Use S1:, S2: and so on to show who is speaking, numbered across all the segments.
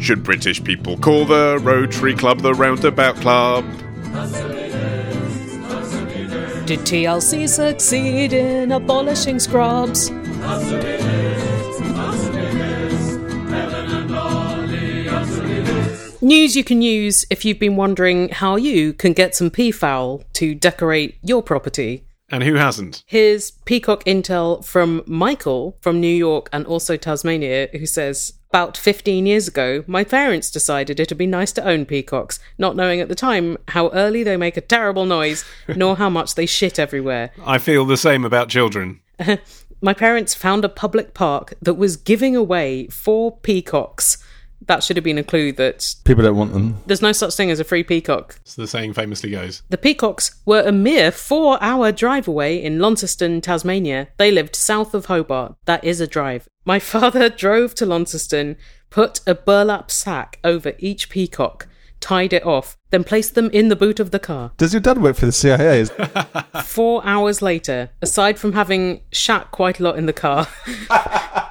S1: Should British people call the Rotary Club the Roundabout Club?
S2: Did TLC succeed in abolishing scrubs? News you can use if you've been wondering how you can get some peafowl to decorate your property.
S1: And who hasn't?
S2: Here's peacock intel from Michael from New York and also Tasmania, who says about 15 years ago, my parents decided it'd be nice to own peacocks, not knowing at the time how early they make a terrible noise, nor how much they shit everywhere.
S1: I feel the same about children.
S2: my parents found a public park that was giving away four peacocks. That should have been a clue that
S3: People don't want them.
S2: there's no such thing as a free peacock.
S1: As the saying famously goes.
S2: The peacocks were a mere four hour drive away in Launceston, Tasmania. They lived south of Hobart. That is a drive. My father drove to Launceston, put a burlap sack over each peacock, tied it off, then placed them in the boot of the car.
S3: Does your dad work for the CIA?
S2: Four hours later, aside from having shat quite a lot in the car,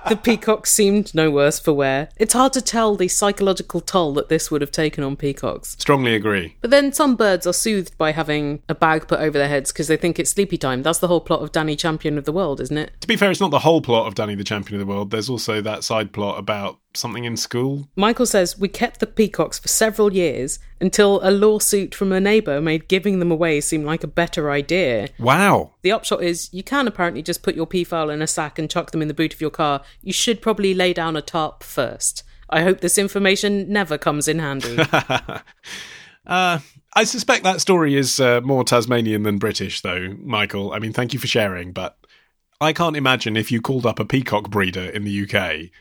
S2: the peacocks seemed no worse for wear. It's hard to tell the psychological toll that this would have taken on peacocks.
S1: Strongly agree.
S2: But then some birds are soothed by having a bag put over their heads because they think it's sleepy time. That's the whole plot of Danny Champion of the World, isn't it?
S1: To be fair, it's not the whole plot of Danny the Champion of the World. There's also that side plot about something in school.
S2: Michael says we kept the peacocks for several years until a lawsuit from a neighbour made giving them away seem like a better idea.
S1: Wow.
S2: The upshot is you can apparently just put your peafowl in a sack and chuck them in the boot of your car. You should probably lay down a tarp first. I hope this information never comes in handy.
S1: Uh, I suspect that story is uh, more Tasmanian than British, though, Michael. I mean, thank you for sharing, but I can't imagine if you called up a peacock breeder in the UK,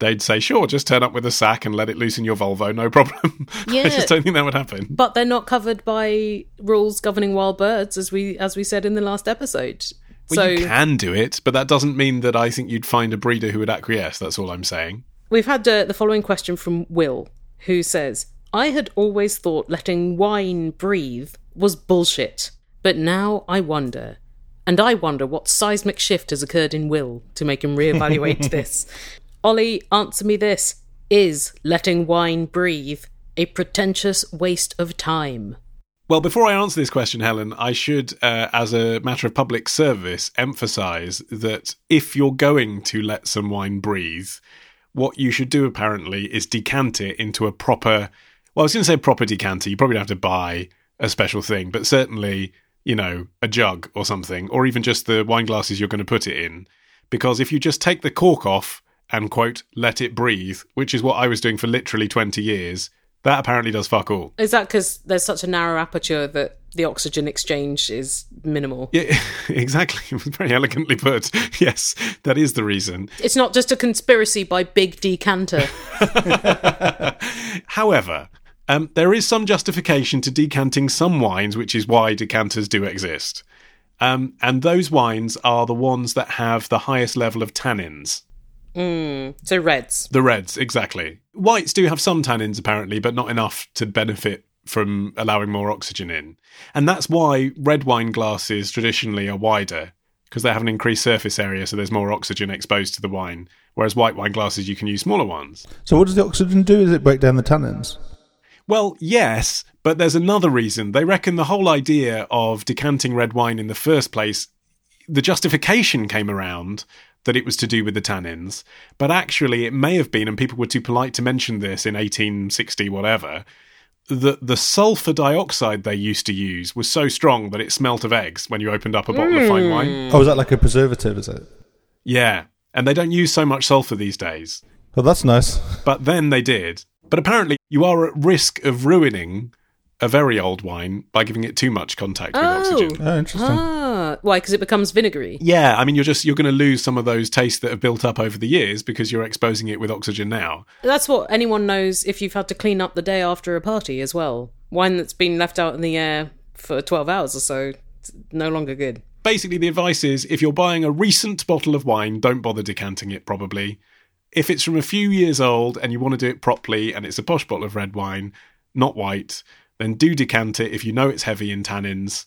S1: they'd say, sure, just turn up with a sack and let it loose in your Volvo, no problem.
S2: Yeah.
S1: I just don't think that would happen.
S2: but they're not covered by rules governing wild birds as we as we said in the last episode.
S1: Well,
S2: so
S1: you can do it, but that doesn't mean that I think you'd find a breeder who would acquiesce. That's all I'm saying.
S2: We've had uh, the following question from Will, who says, I had always thought letting wine breathe was bullshit, but now I wonder. And I wonder what seismic shift has occurred in Will to make him reevaluate this. Ollie, answer me this. Is letting wine breathe a pretentious waste of time?
S1: Well, before I answer this question, Helen, I should, uh, as a matter of public service, emphasize that if you're going to let some wine breathe, what you should do apparently is decant it into a proper. Well, I was going to say proper decanter. You probably don't have to buy a special thing, but certainly, you know, a jug or something, or even just the wine glasses you're going to put it in. Because if you just take the cork off and, quote, let it breathe, which is what I was doing for literally 20 years, that apparently does fuck all.
S2: Is that because there's such a narrow aperture that the oxygen exchange is minimal?
S1: Yeah, exactly. Very elegantly put. Yes, that is the reason.
S2: It's not just a conspiracy by Big Decanter.
S1: However, um, there is some justification to decanting some wines, which is why decanters do exist. Um, and those wines are the ones that have the highest level of tannins. Mm.
S2: so reds.
S1: The reds, exactly. Whites do have some tannins, apparently, but not enough to benefit from allowing more oxygen in. And that's why red wine glasses traditionally are wider, because they have an increased surface area, so there's more oxygen exposed to the wine. Whereas white wine glasses, you can use smaller ones.
S3: so what does the oxygen do? Does it break down the tannins?
S1: Well, yes, but there's another reason. They reckon the whole idea of decanting red wine in the first place, the justification came around that it was to do with the tannins, but actually it may have been, and people were too polite to mention this in 1860, whatever, that the sulfur dioxide they used to use was so strong that it smelt of eggs when you opened up a bottle of fine wine. Mm.
S3: Oh, is that like a preservative? Is it?
S1: Yeah, and they don't use so much sulfur these days.
S3: Oh, that's nice.
S1: But then they did. But apparently, you are at risk of ruining a very old wine by giving it too much contact with oxygen.
S3: Oh, interesting.
S2: Ah, why? Because it becomes vinegary.
S1: Yeah, I mean, you're just you're going to lose some of those tastes that have built up over the years because you're exposing it with oxygen now.
S2: That's what anyone knows if you've had to clean up the day after a party as well. Wine that's been left out in the air for 12 hours or so, it's no longer good.
S1: Basically, the advice is if you're buying a recent bottle of wine, don't bother decanting it. Probably, if it's from a few years old and you want to do it properly, and it's a posh bottle of red wine, not white, then do decant it if you know it's heavy in tannins.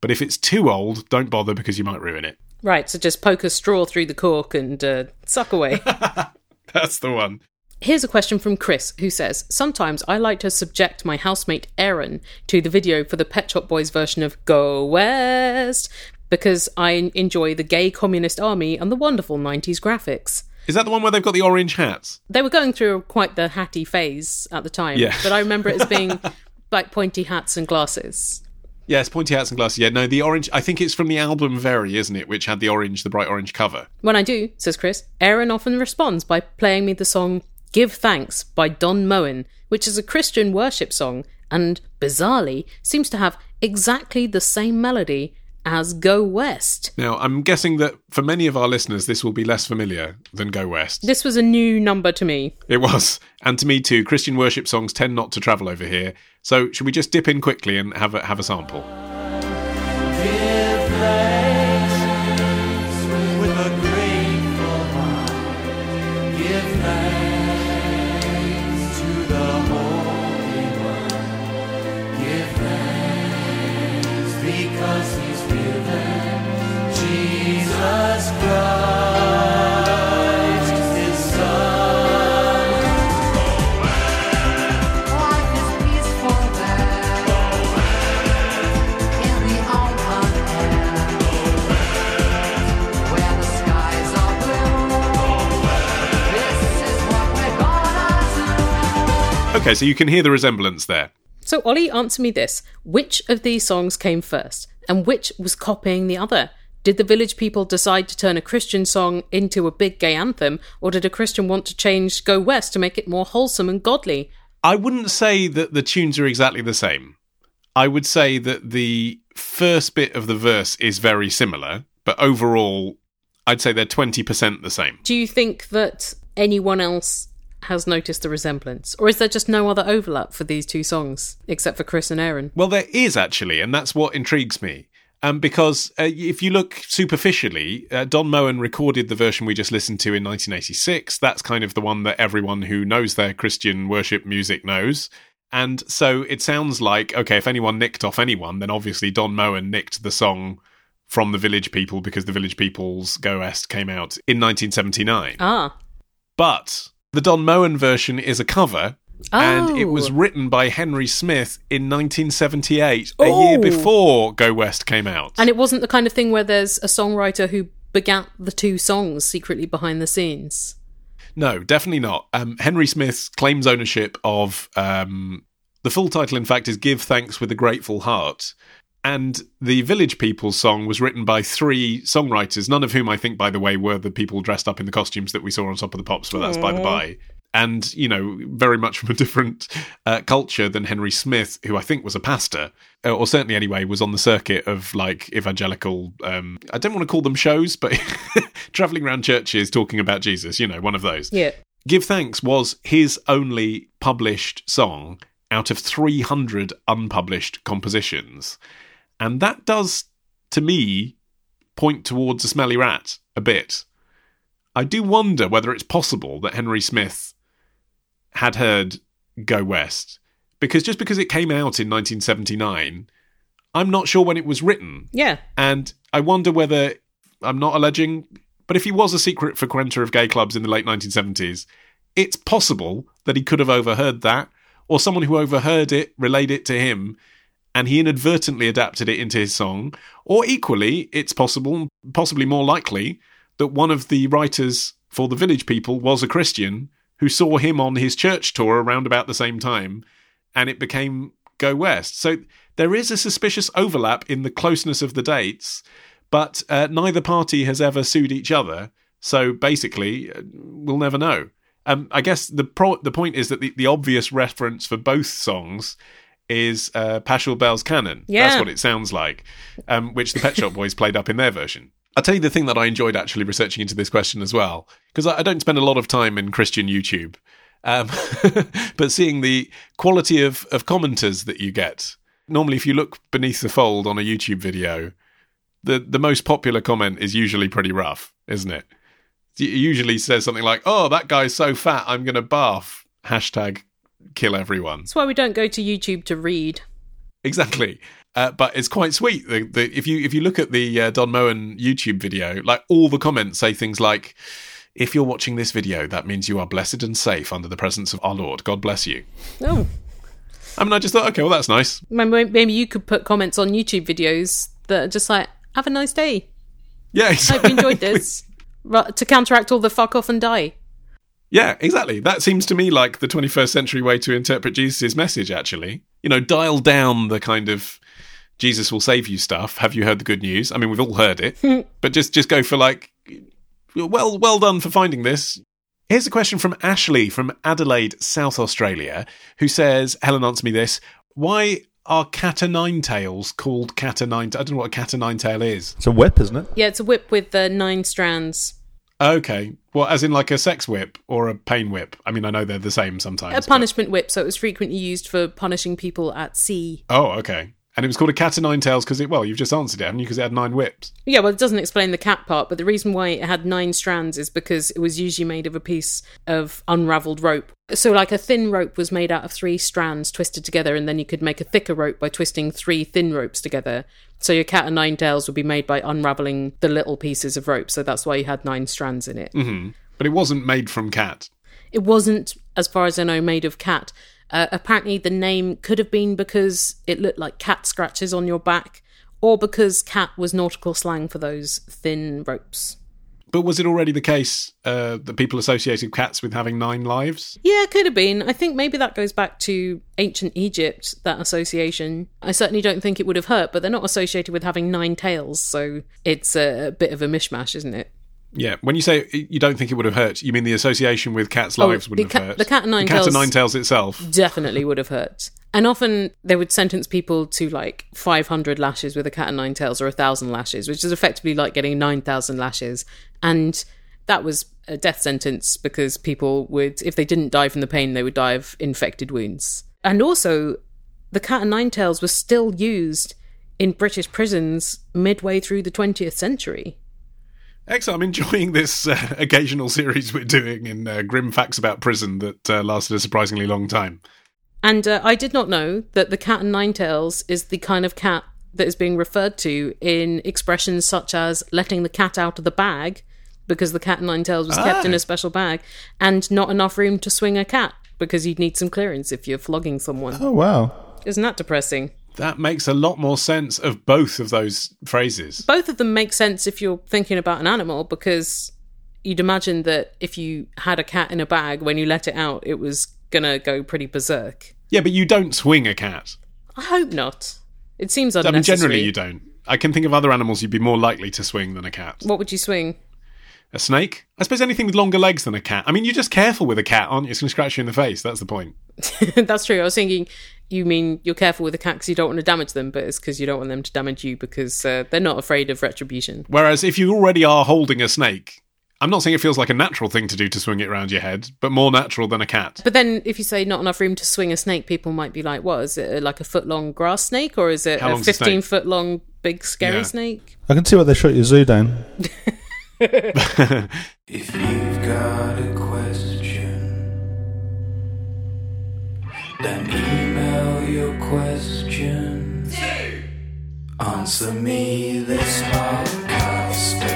S1: But if it's too old, don't bother because you might ruin it.
S2: Right, so just poke a straw through the cork and uh, suck away.
S1: That's the one.
S2: Here's a question from Chris, who says Sometimes I like to subject my housemate Aaron to the video for the Pet Shop Boys version of Go West because I enjoy the gay communist army and the wonderful 90s graphics.
S1: Is that the one where they've got the orange hats?
S2: They were going through quite the hatty phase at the time,
S1: Yeah.
S2: but I remember it as being like pointy hats and glasses.
S1: Yes, pointy hats and glasses. Yeah, no, the orange. I think it's from the album Very, isn't it? Which had the orange, the bright orange cover.
S2: When I do, says Chris, Aaron often responds by playing me the song Give Thanks by Don Moen, which is a Christian worship song and, bizarrely, seems to have exactly the same melody as Go West.
S1: Now, I'm guessing that for many of our listeners, this will be less familiar than Go West.
S2: This was a new number to me.
S1: It was, and to me too. Christian worship songs tend not to travel over here. So, should we just dip in quickly and have a have a sample?
S4: Thanks with
S1: Okay, so you can hear the resemblance there.
S2: So, Ollie, answer me this. Which of these songs came first, and which was copying the other? Did the village people decide to turn a Christian song into a big gay anthem, or did a Christian want to change Go West to make it more wholesome and godly?
S1: I wouldn't say that the tunes are exactly the same. I would say that the first bit of the verse is very similar, but overall, I'd say they're 20% the same.
S2: Do you think that anyone else has noticed the resemblance? Or is there just no other overlap for these two songs, except for Chris and Aaron?
S1: Well, there is actually, and that's what intrigues me. Um, because uh, if you look superficially, uh, Don Moen recorded the version we just listened to in 1986. That's kind of the one that everyone who knows their Christian worship music knows. And so it sounds like, okay, if anyone nicked off anyone, then obviously Don Moen nicked the song from the Village People because the Village People's Go West came out in 1979.
S2: Ah.
S1: But the Don Moen version is a cover. And it was
S2: Oh.
S1: written by Henry Smith in 1978, a year
S2: Oh.
S1: before Go West came out.
S2: And it wasn't the kind of thing where there's a songwriter who begat the two songs secretly behind the scenes.
S1: No, definitely not. Um, Henry Smith claims ownership of um, the full title. In fact, is "Give Thanks with a Grateful Heart," and the Village People song was written by three songwriters, none of whom I think, by the way, were the people dressed up in the costumes that we saw on Top of the Pops. But that's by the by. And you know, very much from a different uh, culture than Henry Smith, who I think was a pastor, uh, or certainly anyway was on the circuit of like evangelical. Um, I don't want to call them shows, but traveling around churches talking about Jesus. You know, one of those.
S2: Yeah.
S1: Give Thanks was his only published song out of 300 unpublished compositions. And that does, to me, point towards a smelly rat a bit. I do wonder whether it's possible that Henry Smith had heard Go West. Because just because it came out in 1979, I'm not sure when it was written.
S2: Yeah.
S1: And I wonder whether I'm not alleging, but if he was a secret frequenter of gay clubs in the late 1970s, it's possible that he could have overheard that, or someone who overheard it relayed it to him, and he inadvertently adapted it into his song. Or equally, it's possible, possibly more likely, that one of the writers for the Village People was a Christian who saw him on his church tour around about the same time, and it became Go West. So there is a suspicious overlap in the closeness of the dates, but uh, neither party has ever sued each other. So basically, uh, we'll never know. Um, I guess the pro- the point is that the, the obvious reference for both songs is uh, Pachelbel's Canon.
S2: Yeah.
S1: That's what it sounds like, um, which the Pet Shop Boys played up in their version. I'll tell you the thing that I enjoyed actually researching into this question as well, because I, I don't spend a lot of time in Christian YouTube, um, but seeing the quality of, of commenters that you get. Normally, if you look beneath the fold on a YouTube video, the, the most popular comment is usually pretty rough, isn't it? It usually says something like, oh, that guy's so fat, I'm going to barf. Hashtag kill everyone.
S2: That's why we don't go to YouTube to read.
S1: Exactly. Uh, but it's quite sweet. The, the, if you if you look at the uh, Don Moen YouTube video, like all the comments say things like, If you're watching this video, that means you are blessed and safe under the presence of our Lord. God bless you.
S2: Oh,
S1: I mean, I just thought, okay, well, that's nice.
S2: maybe, you could put comments on YouTube videos that are just like, have a nice day.
S1: Yeah,
S2: Hope
S1: exactly.
S2: you enjoyed this. To counteract all the fuck off and die.
S1: Yeah, exactly. That seems to me like the 21st century way to interpret Jesus' message, actually. You know, dial down the kind of Jesus will save you stuff. Have you heard the good news? I mean, we've all heard it, but just, just go for like, well, well done for finding this. Here's a question from Ashley from Adelaide, South Australia, who says, Helen, answer me this. Why are cat o' nine tails called cat o' nine? I don't know what a cat o' nine tail is.
S3: It's a whip, isn't it?
S2: Yeah, it's a whip with uh, nine strands.
S1: Okay. Well, as in like a sex whip or a pain whip. I mean, I know they're the same sometimes.
S2: A
S1: but-
S2: punishment whip, so it was frequently used for punishing people at sea.
S1: Oh, okay. And it was called a cat o' nine tails because it, well, you've just answered it, haven't you? Because it had nine whips.
S2: Yeah, well, it doesn't explain the cat part, but the reason why it had nine strands is because it was usually made of a piece of unraveled rope. So, like a thin rope was made out of three strands twisted together, and then you could make a thicker rope by twisting three thin ropes together. So, your cat o' nine tails would be made by unraveling the little pieces of rope. So, that's why you had nine strands in it. Mm-hmm.
S1: But it wasn't made from cat.
S2: It wasn't, as far as I know, made of cat. Uh, apparently, the name could have been because it looked like cat scratches on your back, or because cat was nautical slang for those thin ropes.
S1: But was it already the case uh, that people associated cats with having nine lives?
S2: Yeah, it could have been. I think maybe that goes back to ancient Egypt, that association. I certainly don't think it would have hurt, but they're not associated with having nine tails, so it's a, a bit of a mishmash, isn't it?
S1: Yeah. When you say you don't think it would have hurt, you mean the association with cats'
S2: Oh,
S1: lives wouldn't have
S2: cat-
S1: hurt?
S2: the cat and nine
S1: the cat
S2: tails-
S1: nine tails itself.
S2: Definitely would have hurt. And often they would sentence people to like 500 lashes with a cat and nine tails or a thousand lashes, which is effectively like getting 9,000 lashes. And that was a death sentence because people would, if they didn't die from the pain, they would die of infected wounds. And also, the cat and nine tails was still used in British prisons midway through the 20th century.
S1: Excellent. I'm enjoying this uh, occasional series we're doing in uh, Grim Facts About Prison that uh, lasted a surprisingly long time.
S2: And uh, I did not know that the cat and nine tails is the kind of cat that is being referred to in expressions such as letting the cat out of the bag because the cat and nine tails was kept in
S1: Ah.
S2: a special bag and not enough room to swing a cat because you'd need some clearance if you're flogging someone.
S3: Oh wow.
S2: Isn't that depressing?
S1: That makes a lot more sense of both of those phrases.
S2: Both of them make sense if you're thinking about an animal because you'd imagine that if you had a cat in a bag, when you let it out, it was gonna go pretty berserk.
S1: Yeah, but you don't swing a cat.
S2: I hope not. It seems unnecessary.
S1: I mean, generally you don't. I can think of other animals you'd be more likely to swing than a cat.
S2: What would you swing?
S1: A snake? I suppose anything with longer legs than a cat. I mean, you're just careful with a cat, aren't you? It's going to scratch you in the face. That's the point.
S2: That's true. I was thinking you mean you're careful with the cat because you don't want to damage them, but it's because you don't want them to damage you because uh, they're not afraid of retribution.
S1: Whereas if you already are holding a snake, I'm not saying it feels like a natural thing to do to swing it around your head, but more natural than a cat.
S2: But then if you say not enough room to swing a snake, people might be like, what, is it like a foot long grass snake or is it
S1: How
S2: a 15 foot long big scary
S1: Yeah.
S2: snake?
S3: I can see why they shut your zoo down.
S4: If you've got a question, then email your question. Answer me this podcast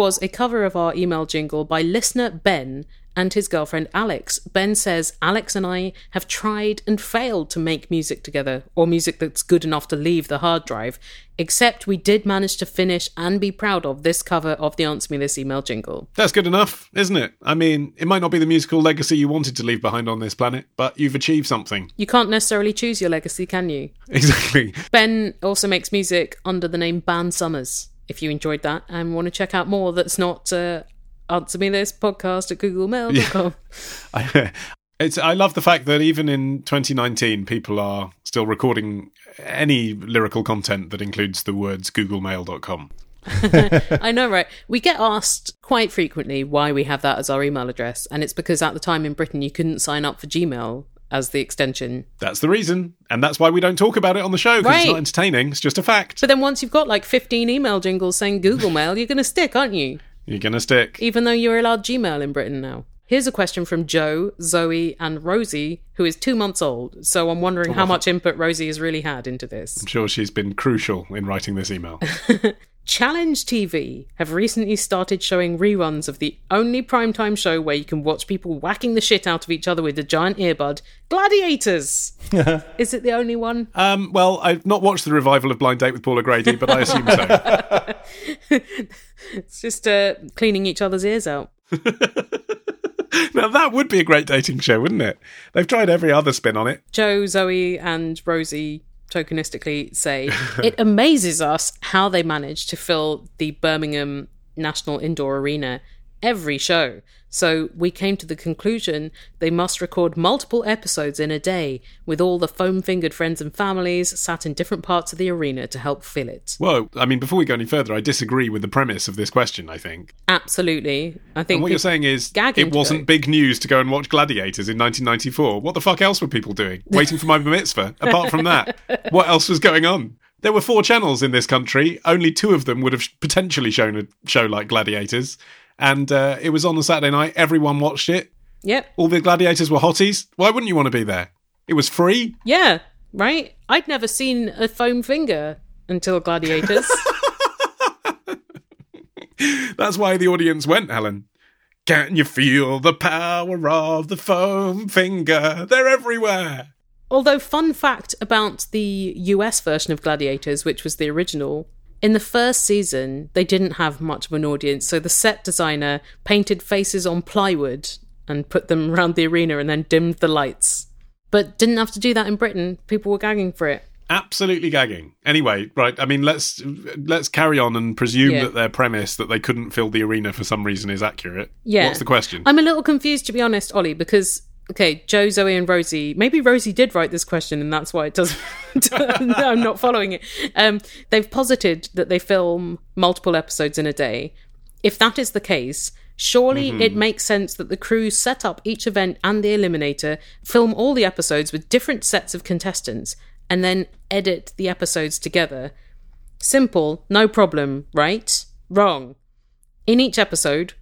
S2: was a cover of our email jingle by listener Ben and his girlfriend Alex. Ben says, Alex and I have tried and failed to make music together, or music that's good enough to leave the hard drive, except we did manage to finish and be proud of this cover of the Answer Me This email jingle.
S1: That's good enough, isn't it? I mean, it might not be the musical legacy you wanted to leave behind on this planet, but you've achieved something.
S2: You can't necessarily choose your legacy, can you?
S1: Exactly.
S2: Ben also makes music under the name Ban Summers. If you enjoyed that and want to check out more that's not uh, Answer Me This podcast at googlemail.com.
S1: I, it's, I love the fact that even in 2019, people are still recording any lyrical content that includes the words googlemail.com.
S2: I know, right? We get asked quite frequently why we have that as our email address, and it's because at the time in Britain you couldn't sign up for Gmail as the extension.
S1: That's the reason. And that's why we don't talk about it on the show because it's not entertaining. It's just a fact.
S2: But then once you've got like 15 email jingles saying Google Mail, you're going to stick, aren't you?
S1: You're going to stick.
S2: Even though you're allowed Gmail in Britain now. Here's a question from Joe, Zoe, and Rosie, who is two months old. So I'm wondering how oh. much input Rosie has really had into this.
S1: I'm sure she's been crucial in writing this email.
S2: Challenge TV have recently started showing reruns of the only primetime show where you can watch people whacking the shit out of each other with a giant earbud Gladiators! is it the only one?
S1: um, well, I've not watched the revival of Blind Date with Paul O'Grady, but I assume so.
S2: It's just uh, cleaning each other's ears out.
S1: now, that would be a great dating show, wouldn't it? They've tried every other spin on it.
S2: Joe, Zoe, and Rosie tokenistically say it amazes us how they manage to fill the Birmingham National Indoor Arena every show. So we came to the conclusion they must record multiple episodes in a day with all the foam fingered friends and families sat in different parts of the arena to help fill it.
S1: Well, I mean, before we go any further, I disagree with the premise of this question, I think.
S2: Absolutely. I think
S1: And what you're saying is it wasn't
S2: go.
S1: big news to go and watch Gladiators in 1994. What the fuck else were people doing? Waiting for my mitzvah? Apart from that, what else was going on? There were four channels in this country. Only two of them would have potentially shown a show like Gladiators. And uh, it was on a Saturday night. Everyone watched it.
S2: Yep.
S1: All the gladiators were hotties. Why wouldn't you want to be there? It was free.
S2: Yeah, right? I'd never seen a foam finger until Gladiators.
S1: That's why the audience went, Helen. Can you feel the power of the foam finger? They're everywhere.
S2: Although, fun fact about the US version of Gladiators, which was the original, in the first season, they didn't have much of an audience, so the set designer painted faces on plywood and put them around the arena and then dimmed the lights. But didn't have to do that in Britain. People were gagging for it.
S1: Absolutely gagging. Anyway, right. I mean, let's let's carry on and presume
S2: Yeah.
S1: that their premise that they couldn't fill the arena for some reason is accurate.
S2: Yeah.
S1: What's the question?
S2: I'm a little confused, to be honest, Ollie, because okay, Joe, Zoe, and Rosie. Maybe Rosie did write this question, and that's why it doesn't. no, I'm not following it. Um, they've posited that they film multiple episodes in a day. If that is the case, surely it makes sense that the crew set up each event and the eliminator, film all the episodes with different sets of contestants, and then edit the episodes together. Simple, no problem, right? Wrong. In each episode,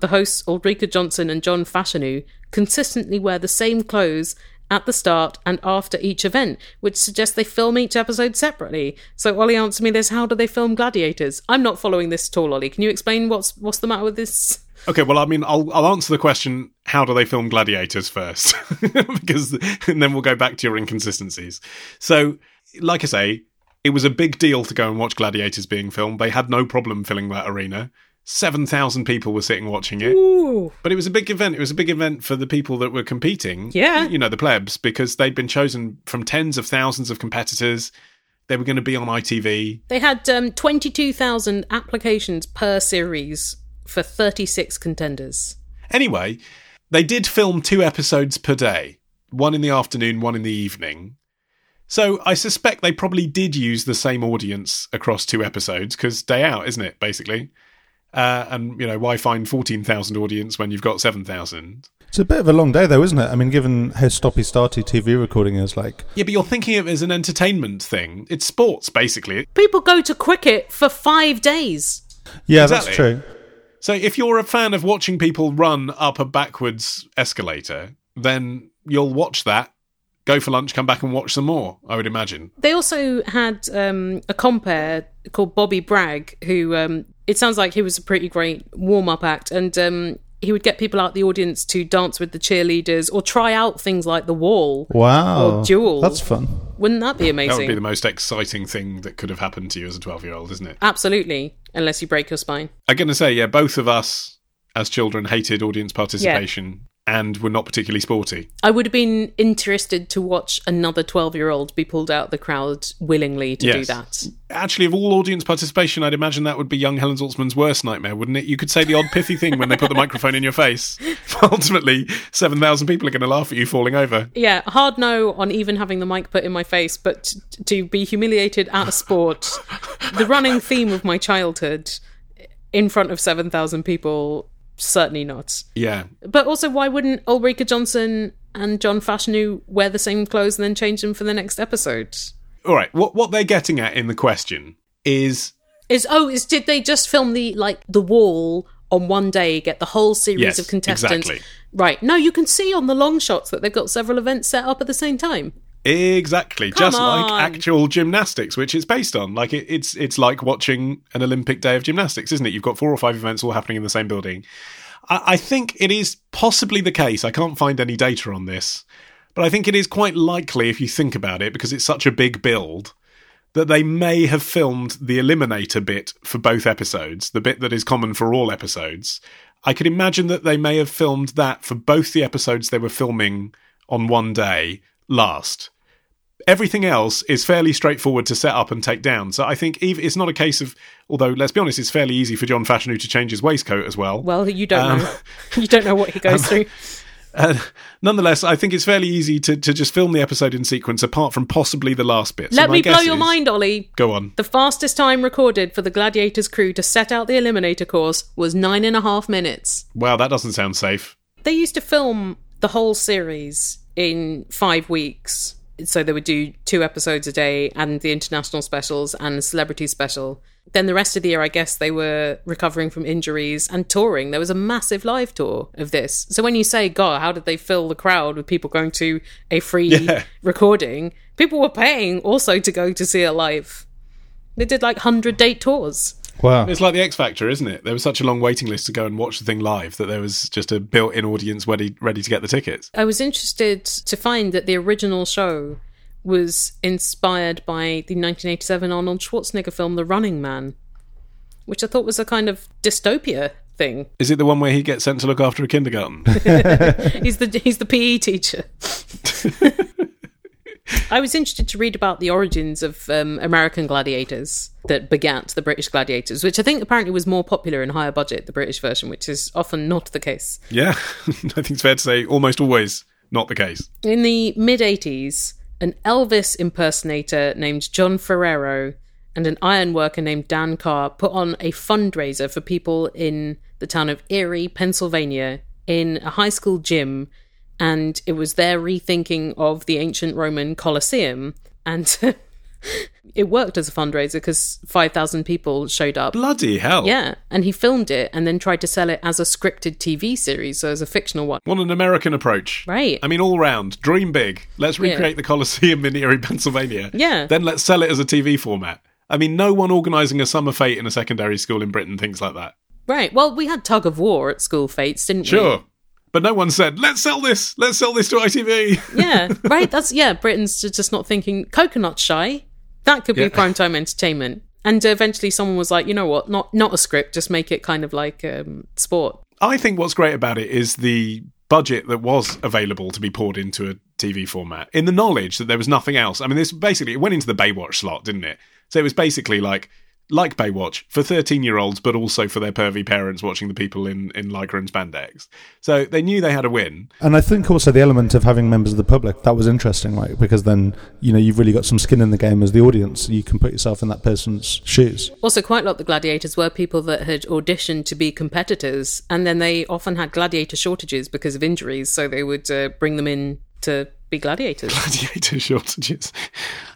S2: the hosts Ulrika Jonsson and John Fashanu consistently wear the same clothes at the start and after each event, which suggests they film each episode separately. So Ollie, answer me this: How do they film Gladiators? I'm not following this at all, Ollie. Can you explain what's what's the matter with this?
S1: Okay, well, I mean, I'll I'll answer the question: How do they film gladiators first? because and then we'll go back to your inconsistencies. So, like I say, it was a big deal to go and watch gladiators being filmed. They had no problem filling that arena. Seven thousand people were sitting watching it.
S2: Ooh,
S1: But it was a big event. It was a big event for the people that were competing.
S2: Yeah.
S1: You know, the plebs, because they'd been chosen from tens of thousands of competitors. They were going to be on ITV.
S2: they had um, twenty-two thousand applications per series for thirty-six contenders.
S1: Anyway, they did film two episodes per day one in the afternoon, one in the evening. So I suspect they probably did use the same audience across two episodes because day out, isn't it, basically? Uh, and, you know, why find 14,000 audience when you've got 7,000?
S3: It's a bit of a long day, though, isn't it? I mean, given how stoppy starty TV recording is like.
S1: Yeah, but you're thinking of it as an entertainment thing. It's sports, basically.
S2: People go to cricket for five days.
S3: Yeah,
S1: Exactly.
S3: that's true.
S1: So if you're a fan of watching people run up a backwards escalator, then you'll watch that, go for lunch, come back and watch some more, I would imagine.
S2: They also had um, a compere called Bobby Bragg, who um, it sounds like he was a pretty great warm up act, and um, he would get people out the audience to dance with the cheerleaders or try out things like the wall.
S3: Wow.
S2: Or Duel.
S3: That's fun.
S2: Wouldn't that be amazing?
S1: That would be the most exciting thing that could have happened to you as a 12 year old, isn't it?
S2: Absolutely, unless you break your spine.
S1: I'm going to say, yeah, both of us as children hated audience participation and were not particularly sporty.
S2: I would have been interested to watch another 12 year old be pulled out of the crowd willingly to do that.
S1: Actually, of all audience participation, I'd imagine that would be young Helen Zaltzman's worst nightmare, wouldn't it? You could say the odd pithy thing when they put the microphone in your face. Ultimately, 7,000 people are going to laugh at you falling over.
S2: Yeah, hard no on even having the mic put in my face, but to be humiliated at a sport, the running theme of my childhood in front of 7,000 people, certainly not.
S1: Yeah.
S2: But also, why wouldn't Ulrika Jonsson and John Fashanu wear the same clothes and then change them for the next episode.
S1: All right, what what they're getting at in the question is
S2: Is oh, is did they just film the like the wall on one day, get the whole series
S1: Yes,
S2: of contestants?
S1: exactly.
S2: Right. No, you can see on the long shots that they've got several events set up at the same time.
S1: Exactly
S2: Come
S1: just like actual gymnastics, which it's based on. Like it, it's it's like watching an Olympic day of gymnastics, isn't it? You've got four or five events all happening in the same building. I, I think it is possibly the case. I can't find any data on this, but I think it is quite likely if you think about it, because it's such a big build. That they may have filmed the eliminator bit for both episodes, the bit that is common for all episodes. I could imagine that they may have filmed that for both the episodes they were filming on one day last. Everything else is fairly straightforward to set up and take down. So I think it's not a case of, although let's be honest, it's fairly easy for John Fashanu to change his waistcoat as well.
S2: Well, you don't
S1: Um,
S2: know. you don't know what he goes through.
S1: Uh, nonetheless, I think it's fairly easy to, to just film the episode in sequence, apart from possibly the last bit.
S2: Let
S1: my
S2: me blow your
S1: is-
S2: mind, Ollie.
S1: Go on.
S2: The fastest time recorded for the Gladiators crew to set out the Eliminator course was nine and a half minutes.
S1: Wow, that doesn't sound safe.
S2: They used to film the whole series in five weeks. So they would do two episodes a day and the international specials and the celebrity special. Then the rest of the year, I guess they were recovering from injuries and touring. There was a massive live tour of this. So when you say, God, how did they fill the crowd with people going to a free
S1: Yeah.
S2: recording? People were paying also to go to see it live. They did like 100 date tours.
S3: Wow.
S1: It's like the X Factor, isn't it? There was such a long waiting list to go and watch the thing live that there was just a built-in audience ready ready to get the tickets.
S2: I was interested to find that the original show was inspired by the 1987 Arnold Schwarzenegger film The Running Man, which I thought was a kind of dystopia thing.
S1: Is it the one where he gets sent to look after a kindergarten?
S2: He's the he's the PE teacher. I was interested to read about the origins of um, American gladiators that begat the British gladiators, which I think apparently was more popular and higher budget, the British version, which is often not the case.
S1: yeah, I think it's fair to say almost always not the case.
S2: In the mid 80s, an Elvis impersonator named John Ferraro and an ironworker named Dan Carr put on a fundraiser for people in the town of Erie, Pennsylvania, in a high school gym. And it was their rethinking of the ancient Roman Colosseum. And it worked as a fundraiser because 5,000 people showed up.
S1: Bloody hell!
S2: Yeah. And he filmed it and then tried to sell it as a scripted TV series, so as a fictional one.
S1: What an American approach.
S2: Right.
S1: I mean, all round, dream big. Let's
S2: Yeah.
S1: recreate the Colosseum in Erie, Pennsylvania.
S2: Yeah.
S1: Then let's sell it as a TV format. I mean, no one organising a summer fete in a secondary school in Britain thinks like that.
S2: Right. Well, we had tug of war at school fetes, didn't we?
S1: Sure. But no one said, let's sell this. Let's sell this to ITV.
S2: Yeah. Right. That's yeah. Britain's just not thinking coconut shy. That could be
S1: Yeah.
S2: prime time entertainment. And eventually, someone was like, you know what? Not not a script. Just make it kind of like um, sport.
S1: I think what's great about it is the budget that was available to be poured into a TV format in the knowledge that there was nothing else. I mean, this basically it went into the Baywatch slot, didn't it? So it was basically like like Baywatch for 13 year olds, but also for their pervy parents watching the people in, in Lycra and spandex. So they knew they had a win.
S3: And I think also the element of having members of the public that was interesting, right? Because then you know you've really got some skin in the game as the audience. You can put yourself in that person's shoes.
S2: Also, quite a lot of the gladiators were people that had auditioned to be competitors, and then they often had gladiator shortages because of injuries, so they would uh, bring them in to be gladiators.
S1: gladiator shortages.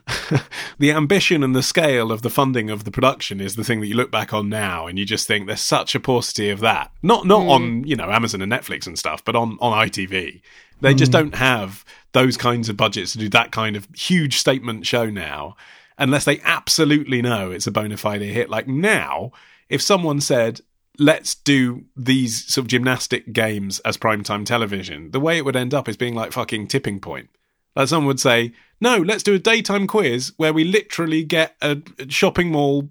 S1: the ambition and the scale of the funding of the production is the thing that you look back on now and you just think there's such a paucity of that. Not not hmm. on, you know, Amazon and Netflix and stuff, but on, on ITV. They just hmm. don't have those kinds of budgets to do that kind of huge statement show now unless they absolutely know it's a bona fide hit. Like now, if someone said, let's do these sort of gymnastic games as primetime television, the way it would end up is being like fucking tipping point. Like someone would say, no, let's do a daytime quiz where we literally get a shopping mall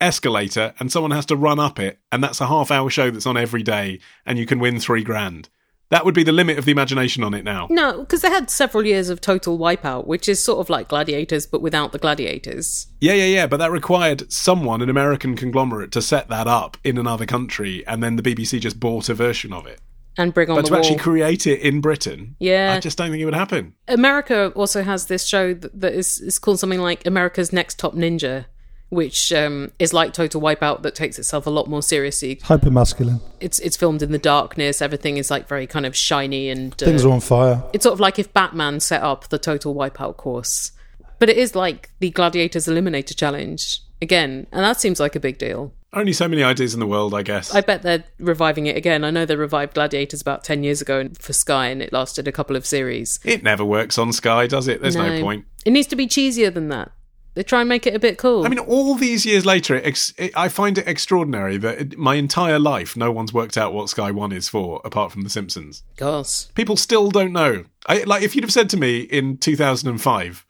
S1: escalator and someone has to run up it, and that's a half hour show that's on every day, and you can win three grand. That would be the limit of the imagination on it now.
S2: No, because they had several years of total wipeout, which is sort of like gladiators, but without the gladiators.
S1: Yeah, yeah, yeah, but that required someone, an American conglomerate, to set that up in another country, and then the BBC just bought a version of it.
S2: And bring on
S1: But
S2: the
S1: to
S2: wall.
S1: actually create it in Britain,
S2: Yeah.
S1: I just don't think it would happen.
S2: America also has this show that, that is, is called something like America's Next Top Ninja, which um, is like Total Wipeout that takes itself a lot more seriously.
S3: Hyper masculine.
S2: It's it's filmed in the darkness. Everything is like very kind of shiny and uh,
S3: Things are on fire.
S2: it's sort of like if Batman set up the Total Wipeout course, but it is like the Gladiators Eliminator Challenge again, and that seems like a big deal.
S1: Only so many ideas in the world, I guess.
S2: I bet they're reviving it again. I know they revived Gladiators about ten years ago for Sky, and it lasted a couple of series.
S1: it never works on Sky, does it? There's no, point.
S2: It needs to be cheesier than that. They try and make it a bit cool.
S1: I mean, all these years later, it ex- it, I find it extraordinary that it, my entire life, no one's worked out what Sky One is for, apart from The Simpsons.
S2: gosh,
S1: People still don't know. I, like, if you'd have said to me in 2005,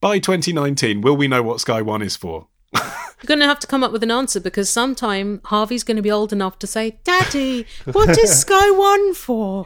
S1: by 2019, will we know what Sky One is for?
S2: you're going to have to come up with an answer because sometime Harvey's going to be old enough to say, "Daddy, what is Sky One for?"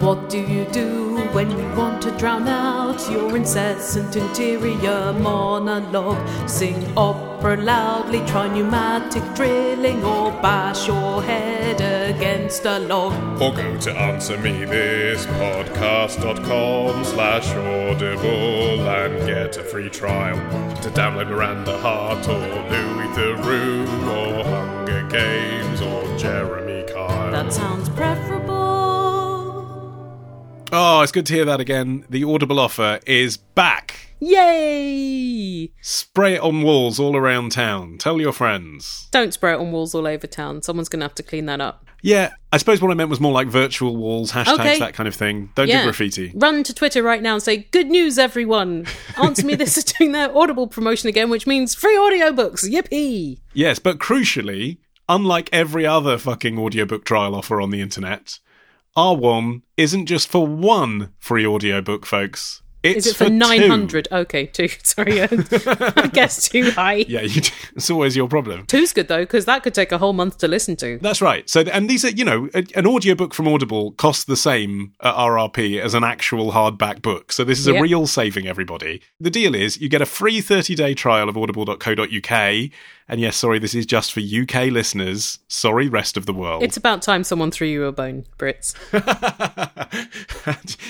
S2: What do you do when you want to drown out your incessant interior monologue? Sing opera loudly, try pneumatic drilling, or bash your head against a log.
S1: Or go to answermethispodcast.com slash audible and get a free trial to download Miranda Hart or Louis Theroux or Hunger Games or Jeremy Kyle.
S2: That sounds preferable.
S1: Oh, it's good to hear that again. The Audible offer is back.
S2: Yay!
S1: Spray it on walls all around town. Tell your friends.
S2: Don't spray it on walls all over town. Someone's going to have to clean that up.
S1: Yeah, I suppose what I meant was more like virtual walls, hashtags,
S2: Okay.
S1: that kind of thing. Don't
S2: Yeah.
S1: do graffiti.
S2: Run to Twitter right now and say, Good news, everyone! Answer Me This is doing their Audible promotion again, which means free audiobooks. Yippee!
S1: Yes, but crucially, unlike every other fucking audiobook trial offer on the internet, R1 isn't just for one free audiobook, folks. It's
S2: Is it for
S1: two.
S2: 900? Okay, two. Sorry, I guess too high.
S1: Yeah, you, it's always your problem.
S2: Two's good though, because that could take a whole month to listen to.
S1: That's right. So, and these are, you know, an audiobook from Audible costs the same uh, at RRP as an actual hardback book. So, this is a real saving, everybody. The deal is you get a free 30 day trial of audible.co.uk. And yes, sorry, this is just for UK listeners. Sorry, rest of the world.
S2: It's about time someone threw you a bone, Brits.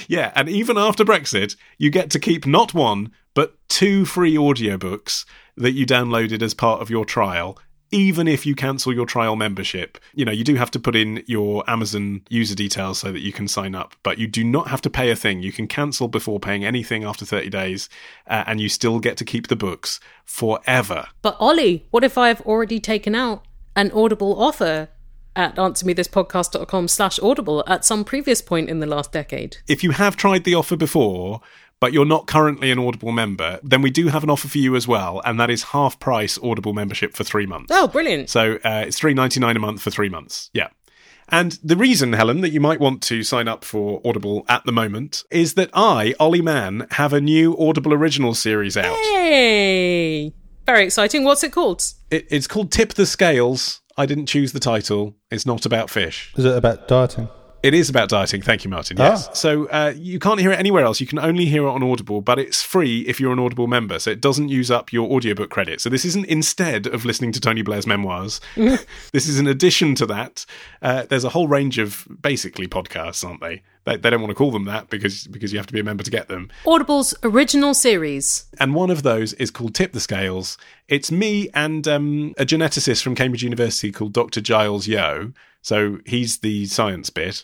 S1: yeah, and even after Brexit, you get to keep not one, but two free audiobooks that you downloaded as part of your trial. Even if you cancel your trial membership, you know, you do have to put in your Amazon user details so that you can sign up, but you do not have to pay a thing. You can cancel before paying anything after 30 days, uh, and you still get to keep the books forever.
S2: But Ollie, what if I've already taken out an Audible offer at answermethispodcast.com slash audible at some previous point in the last decade?
S1: if you have tried the offer before, but you're not currently an Audible member, then we do have an offer for you as well, and that is half price Audible membership for three months.
S2: Oh, brilliant.
S1: So uh, it's three ninety nine a month for three months. Yeah. And the reason, Helen, that you might want to sign up for Audible at the moment is that I, Ollie Mann, have a new Audible original series out.
S2: Hey! Very exciting. What's it called?
S1: It, it's called Tip the Scales. I didn't choose the title. It's not about fish.
S3: Is it about dieting?
S1: It is about dieting. Thank you, Martin. Yes.
S3: Ah.
S1: So uh, you can't hear it anywhere else. You can only hear it on Audible, but it's free if you're an Audible member. So it doesn't use up your audiobook credit. So this isn't instead of listening to Tony Blair's memoirs. this is an addition to that. Uh, there's a whole range of basically podcasts, aren't they? They, they don't want to call them that because because you have to be a member to get them.
S2: Audible's original series.
S1: And one of those is called Tip the Scales. It's me and um, a geneticist from Cambridge University called Dr. Giles Yeo. So he's the science bit.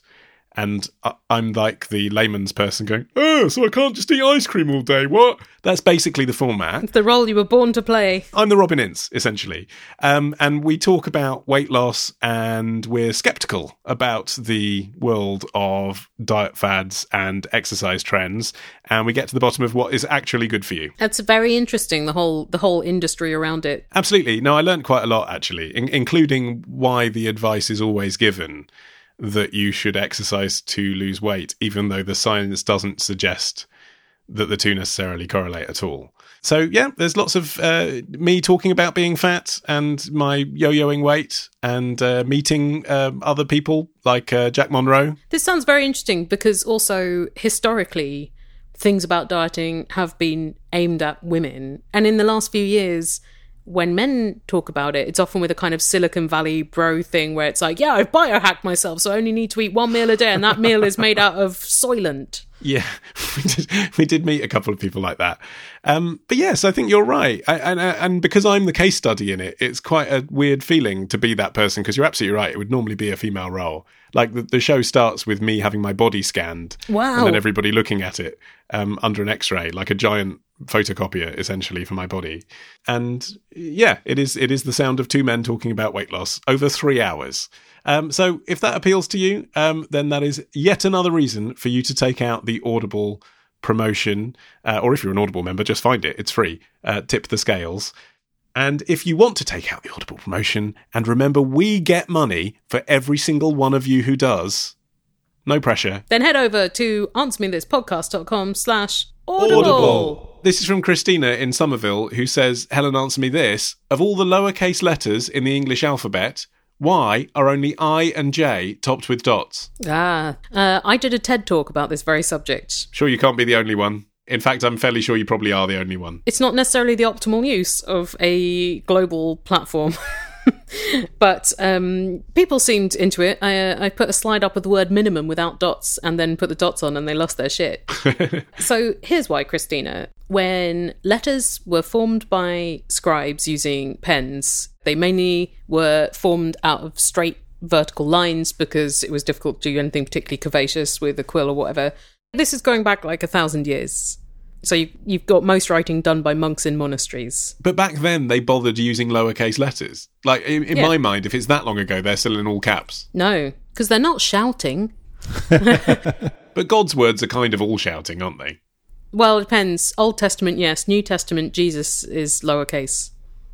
S1: And I- I'm like the layman's person going, oh, so I can't just eat ice cream all day. What? That's basically the format.
S2: The role you were born to play.
S1: I'm the Robin Ince, essentially. Um, and we talk about weight loss and we're skeptical about the world of diet fads and exercise trends. And we get to the bottom of what is actually good for you.
S2: That's very interesting. The whole the whole industry around it.
S1: Absolutely. No, I learned quite a lot actually, in- including why the advice is always given that you should exercise to lose weight, even though the science doesn't suggest that the two necessarily correlate at all. So, yeah, there's lots of uh, me talking about being fat and my yo yoing weight and uh, meeting um, other people like uh, Jack Monroe.
S2: This sounds very interesting because also historically, things about dieting have been aimed at women, and in the last few years, when men talk about it, it's often with a kind of Silicon Valley bro thing where it's like, yeah, I've biohacked myself, so I only need to eat one meal a day, and that meal is made out of Soylent.
S1: Yeah, we did, we did meet a couple of people like that. Um, but yes, I think you're right. I, and, and because I'm the case study in it, it's quite a weird feeling to be that person because you're absolutely right. It would normally be a female role. Like the, the show starts with me having my body scanned.
S2: Wow.
S1: And then everybody looking at it um, under an x ray, like a giant photocopier essentially for my body. And yeah, it is it is the sound of two men talking about weight loss over three hours. Um, so if that appeals to you, um, then that is yet another reason for you to take out the Audible promotion, uh, or if you're an Audible member, just find it. It's free. Uh, tip the scales. And if you want to take out the Audible promotion, and remember, we get money for every single one of you who does. No pressure.
S2: Then head over to answermethispodcast.com slash audible.
S1: This is from Christina in Somerville, who says, Helen, answer me this. Of all the lowercase letters in the English alphabet, why are only I and J topped with dots?
S2: Ah, uh, I did a TED talk about this very subject.
S1: Sure, you can't be the only one. In fact, I'm fairly sure you probably are the only one.
S2: It's not necessarily the optimal use of a global platform. but um, people seemed into it. I, uh, I put a slide up with the word minimum without dots and then put the dots on and they lost their shit. so here's why, Christina. When letters were formed by scribes using pens, they mainly were formed out of straight vertical lines because it was difficult to do anything particularly curvaceous with a quill or whatever. This is going back like a thousand years. So you, you've got most writing done by monks in monasteries.
S1: But back then, they bothered using lowercase letters. Like, in, in
S2: Yeah.
S1: my mind, if it's that long ago, they're still in all caps.
S2: No, because they're not shouting.
S1: But God's words are kind of all shouting, aren't they?
S2: Well, it depends. Old Testament, yes. New Testament, Jesus is lowercase.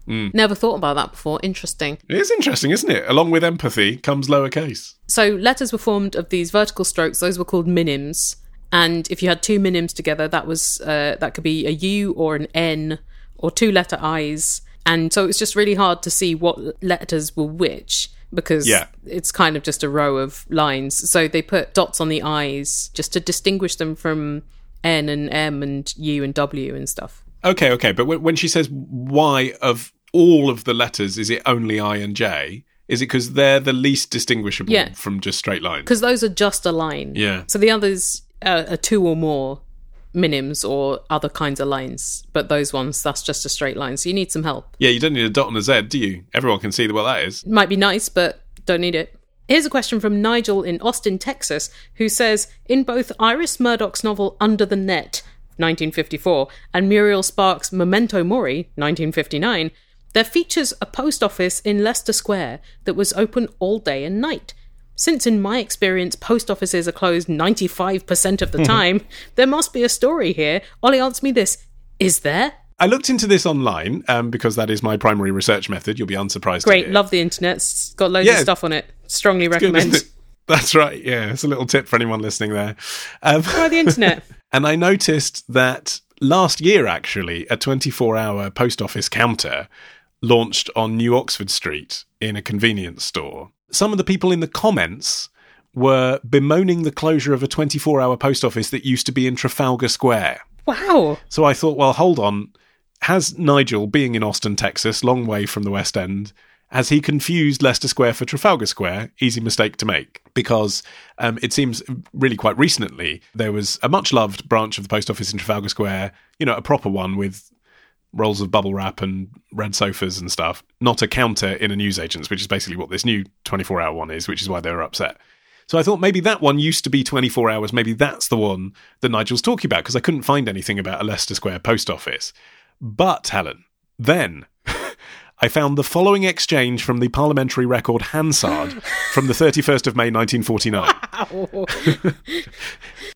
S2: Hmm. Never thought about that before. Interesting.
S1: It is interesting, isn't it? Along with empathy comes lowercase.
S2: So letters were formed of these vertical strokes. Those were called minims. And if you had two minims together, that was uh, that could be a U or an N or two letter I's. And so it's just really hard to see what letters were which because
S1: Yeah.
S2: it's kind of just a row of lines. So they put dots on the I's just to distinguish them from N and M and U and W and stuff.
S1: Okay, okay. But when when she says why of all of the letters is it only I and J, is it because they're the least distinguishable
S2: Yeah.
S1: from just straight lines?
S2: because those are just a line.
S1: Yeah.
S2: So the others are two or more minims or other kinds of lines, but those ones that's just a straight line. So you need some help.
S1: Yeah, you don't need a dot and a Z, do you? Everyone can see what that is.
S2: Might be nice, but don't need it. Here's a question from Nigel in Austin, Texas, who says In both Iris Murdoch's novel Under the Net, 1954, and Muriel Spark's Memento Mori, 1959, there features a post office in Leicester Square that was open all day and night. Since, in my experience, post offices are closed 95% of the time, there must be a story here. Ollie, answer me this Is there?
S1: I looked into this online um, because that is my primary research method. You'll be unsurprised.
S2: Great, love the internet. It's got loads
S1: Yeah.
S2: of stuff on it. Strongly
S1: Good,
S2: recommend.
S1: isn't? That's right. Yeah, it's a little tip for anyone listening there. Um,
S2: Try the internet.
S1: and I noticed that last year, actually, a 24 hour post office counter launched on New Oxford Street in a convenience store. Some of the people in the comments were bemoaning the closure of a 24 hour post office that used to be in Trafalgar Square.
S2: Wow.
S1: So I thought, well, hold on. Has Nigel, being in Austin, Texas, long way from the West End, has he confused Leicester Square for Trafalgar Square? Easy mistake to make because um, it seems really quite recently there was a much loved branch of the post office in Trafalgar Square, you know, a proper one with rolls of bubble wrap and red sofas and stuff, not a counter in a newsagent's, which is basically what this new 24 hour one is, which is why they were upset. So I thought maybe that one used to be 24 hours. Maybe that's the one that Nigel's talking about because I couldn't find anything about a Leicester Square post office. But, Helen, then I found the following exchange from the parliamentary record Hansard from the 31st of May 1949.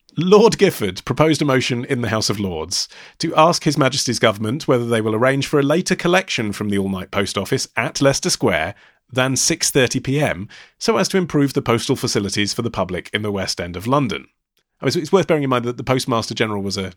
S1: Lord Gifford proposed a motion in the House of Lords to ask His Majesty's government whether they will arrange for a later collection from the all-night post office at Leicester Square than 6:30 p.m. so as to improve the postal facilities for the public in the West End of London. I mean, it's worth bearing in mind that the Postmaster General was a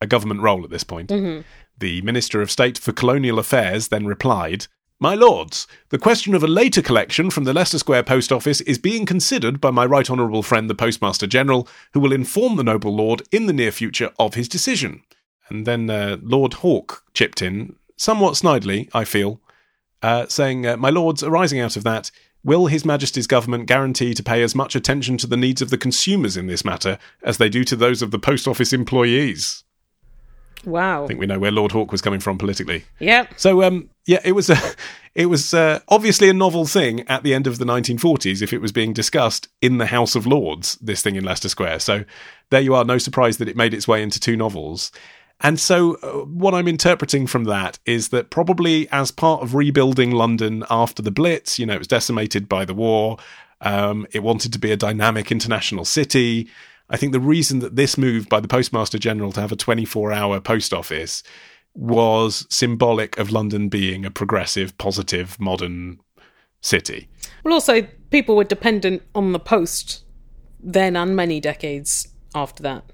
S1: a government role at this point. Mm-hmm. The Minister of State for Colonial Affairs then replied, My Lords, the question of a later collection from the Leicester Square Post Office is being considered by my right honourable friend the Postmaster General, who will inform the noble Lord in the near future of his decision. And then uh, Lord Hawke chipped in, somewhat snidely, I feel, uh, saying, uh, My lords, arising out of that, will His Majesty's government guarantee to pay as much attention to the needs of the consumers in this matter as they do to those of the post office employees?
S2: Wow.
S1: I think we know where Lord Hawke was coming from politically.
S2: Yep.
S1: So, um, yeah, it was a, it was uh, obviously a novel thing at the end of the 1940s if it was being discussed in the House of Lords. This thing in Leicester Square. So there you are. No surprise that it made its way into two novels. And so, uh, what I'm interpreting from that is that probably as part of rebuilding London after the Blitz, you know, it was decimated by the war. Um, it wanted to be a dynamic international city. I think the reason that this move by the Postmaster General to have a 24 hour post office was symbolic of London being a progressive, positive, modern city.
S2: Well, also, people were dependent on the post then and many decades after that.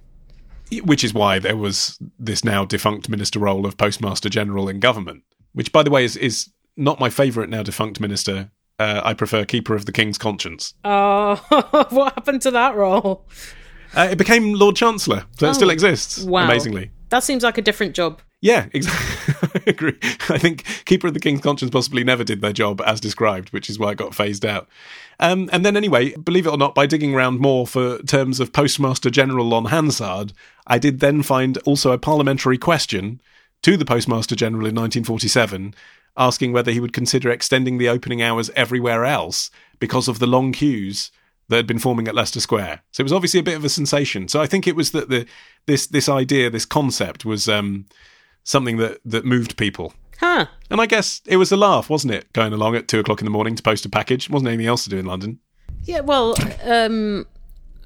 S1: Which is why there was this now defunct minister role of Postmaster General in government, which, by the way, is, is not my favourite now defunct minister. Uh, I prefer Keeper of the King's Conscience.
S2: Oh, what happened to that role?
S1: Uh, it became Lord Chancellor, so it still exists,
S2: Oh, Wow.
S1: amazingly.
S2: That seems like a different job.
S1: Yeah, exactly. I agree. I think Keeper of the King's Conscience possibly never did their job as described, which is why it got phased out. Um, and then, anyway, believe it or not, by digging around more for terms of Postmaster General on Hansard, I did then find also a parliamentary question to the Postmaster General in 1947 asking whether he would consider extending the opening hours everywhere else because of the long queues that had been forming at Leicester Square. So it was obviously a bit of a sensation. So I think it was that the this this idea, this concept was um, something that that moved people.
S2: Huh.
S1: And I guess it was a laugh, wasn't it? Going along at two o'clock in the morning to post a package. Wasn't anything else to do in London.
S2: Yeah, well, um,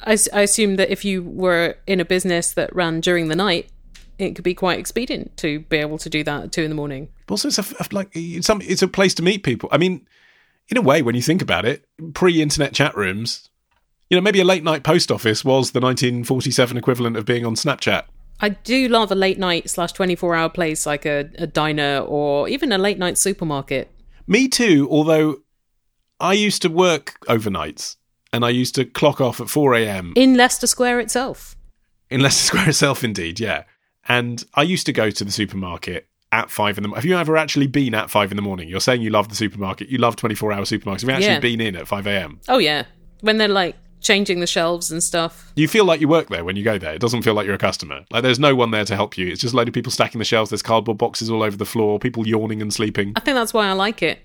S2: I, I assume that if you were in a business that ran during the night, it could be quite expedient to be able to do that at two in the morning.
S1: Also, it's a, like it's, some, it's a place to meet people. I mean, in a way, when you think about it, pre-internet chat rooms, you know, maybe a late night post office was the 1947 equivalent of being on Snapchat.
S2: I do love a late night slash 24 hour place like a, a diner or even a late night supermarket.
S1: Me too, although I used to work overnights and I used to clock off at 4 a.m.
S2: In Leicester Square itself.
S1: in Leicester Square itself, indeed, yeah. And I used to go to the supermarket at five in the. Morning. Have you ever actually been at five in the morning? You're saying you love the supermarket, you love 24 hour supermarkets. Have you actually
S2: Yeah.
S1: been in at 5 a.m.?
S2: Oh, yeah. When they're like changing the shelves and stuff.
S1: You feel like you work there when you go there. It doesn't feel like you're a customer. Like there's no one there to help you. It's just a load of people stacking the shelves. There's cardboard boxes all over the floor. People yawning and sleeping.
S2: I think that's why I like it.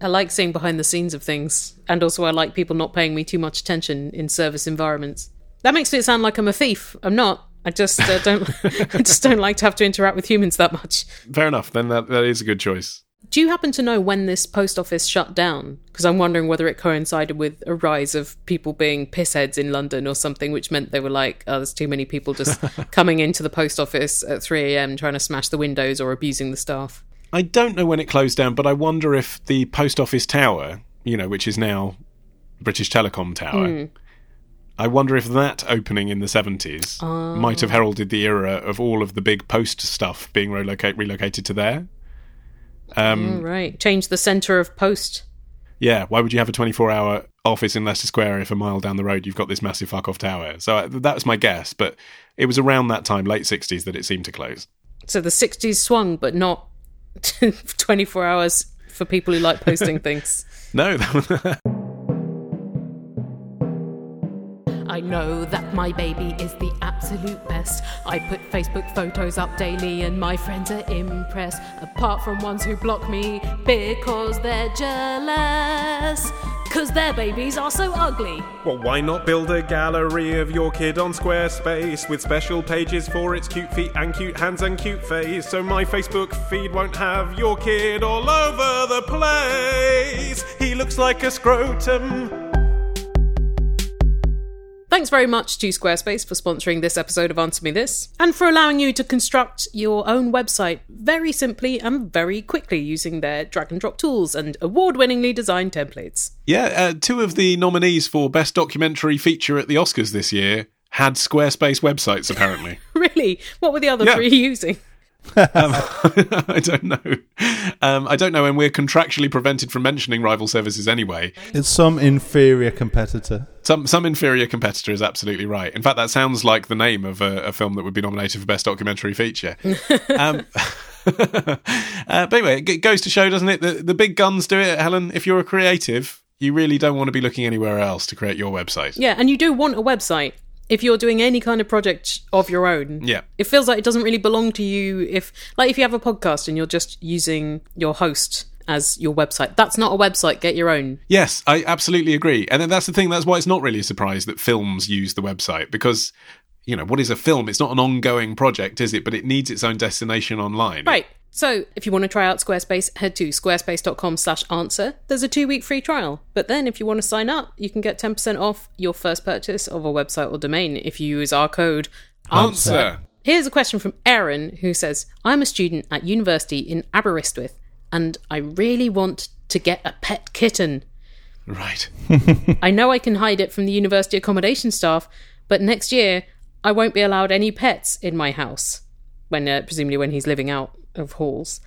S2: I like seeing behind the scenes of things, and also I like people not paying me too much attention in service environments. That makes me sound like I'm a thief. I'm not. I just uh, don't. I just don't like to have to interact with humans that much.
S1: Fair enough. Then that, that is a good choice.
S2: Do you happen to know when this post office shut down? Because I'm wondering whether it coincided with a rise of people being pissheads in London or something, which meant they were like, oh, there's too many people just coming into the post office at 3 a.m. trying to smash the windows or abusing the staff.
S1: I don't know when it closed down, but I wonder if the post office tower, you know, which is now British Telecom Tower, hmm. I wonder if that opening in the 70s might have ah. heralded the era of all of the big post stuff being relocate, relocated to there. Um,
S2: All right. Change the centre of post.
S1: Yeah, why would you have a 24 hour office in Leicester Square if a mile down the road you've got this massive fuck off tower? So uh, that was my guess, but it was around that time, late 60s, that it seemed to close.
S2: So the 60s swung, but not 24 hours for people who like posting things.
S1: No,
S2: I know that my baby is the absolute best. I put Facebook photos up daily and my friends are impressed. Apart from ones who block me because they're jealous. Cause their babies are so ugly.
S1: Well, why not build a gallery of your kid on Squarespace with special pages for its cute feet and cute hands and cute face so my Facebook feed won't have your kid all over the place? He looks like a scrotum.
S2: Thanks very much to Squarespace for sponsoring this episode of Answer Me This, and for allowing you to construct your own website very simply and very quickly using their drag and drop tools and award winningly designed templates.
S1: Yeah, uh, two of the nominees for Best Documentary Feature at the Oscars this year had Squarespace websites, apparently.
S2: Really? What were the other
S1: Yeah.
S2: three using?
S1: I don't know. Um, I don't know, and we're contractually prevented from mentioning rival services anyway.
S3: It's some inferior competitor.
S1: Some some inferior competitor is absolutely right. In fact, that sounds like the name of a, a film that would be nominated for best documentary feature. um, uh, but anyway, it goes to show, doesn't it? The, the big guns do it, Helen. If you're a creative, you really don't want to be looking anywhere else to create your website.
S2: Yeah, and you do want a website if you're doing any kind of project of your own.
S1: Yeah.
S2: It feels like it doesn't really belong to you if like if you have a podcast and you're just using your host as your website. That's not a website, get your own.
S1: Yes, I absolutely agree. And then that's the thing, that's why it's not really a surprise that films use the website because, you know, what is a film? It's not an ongoing project, is it? But it needs its own destination online.
S2: Right. So if you want to try out Squarespace, head to squarespace.com slash answer. There's a two week free trial. But then if you want to sign up, you can get 10% off your first purchase of a website or domain if you use our code
S1: Answer.
S2: Here's a question from Aaron who says, I'm a student at university in Aberystwyth and I really want to get a pet kitten.
S1: Right.
S2: I know I can hide it from the university accommodation staff, but next year I won't be allowed any pets in my house. When uh, presumably when he's living out of halls.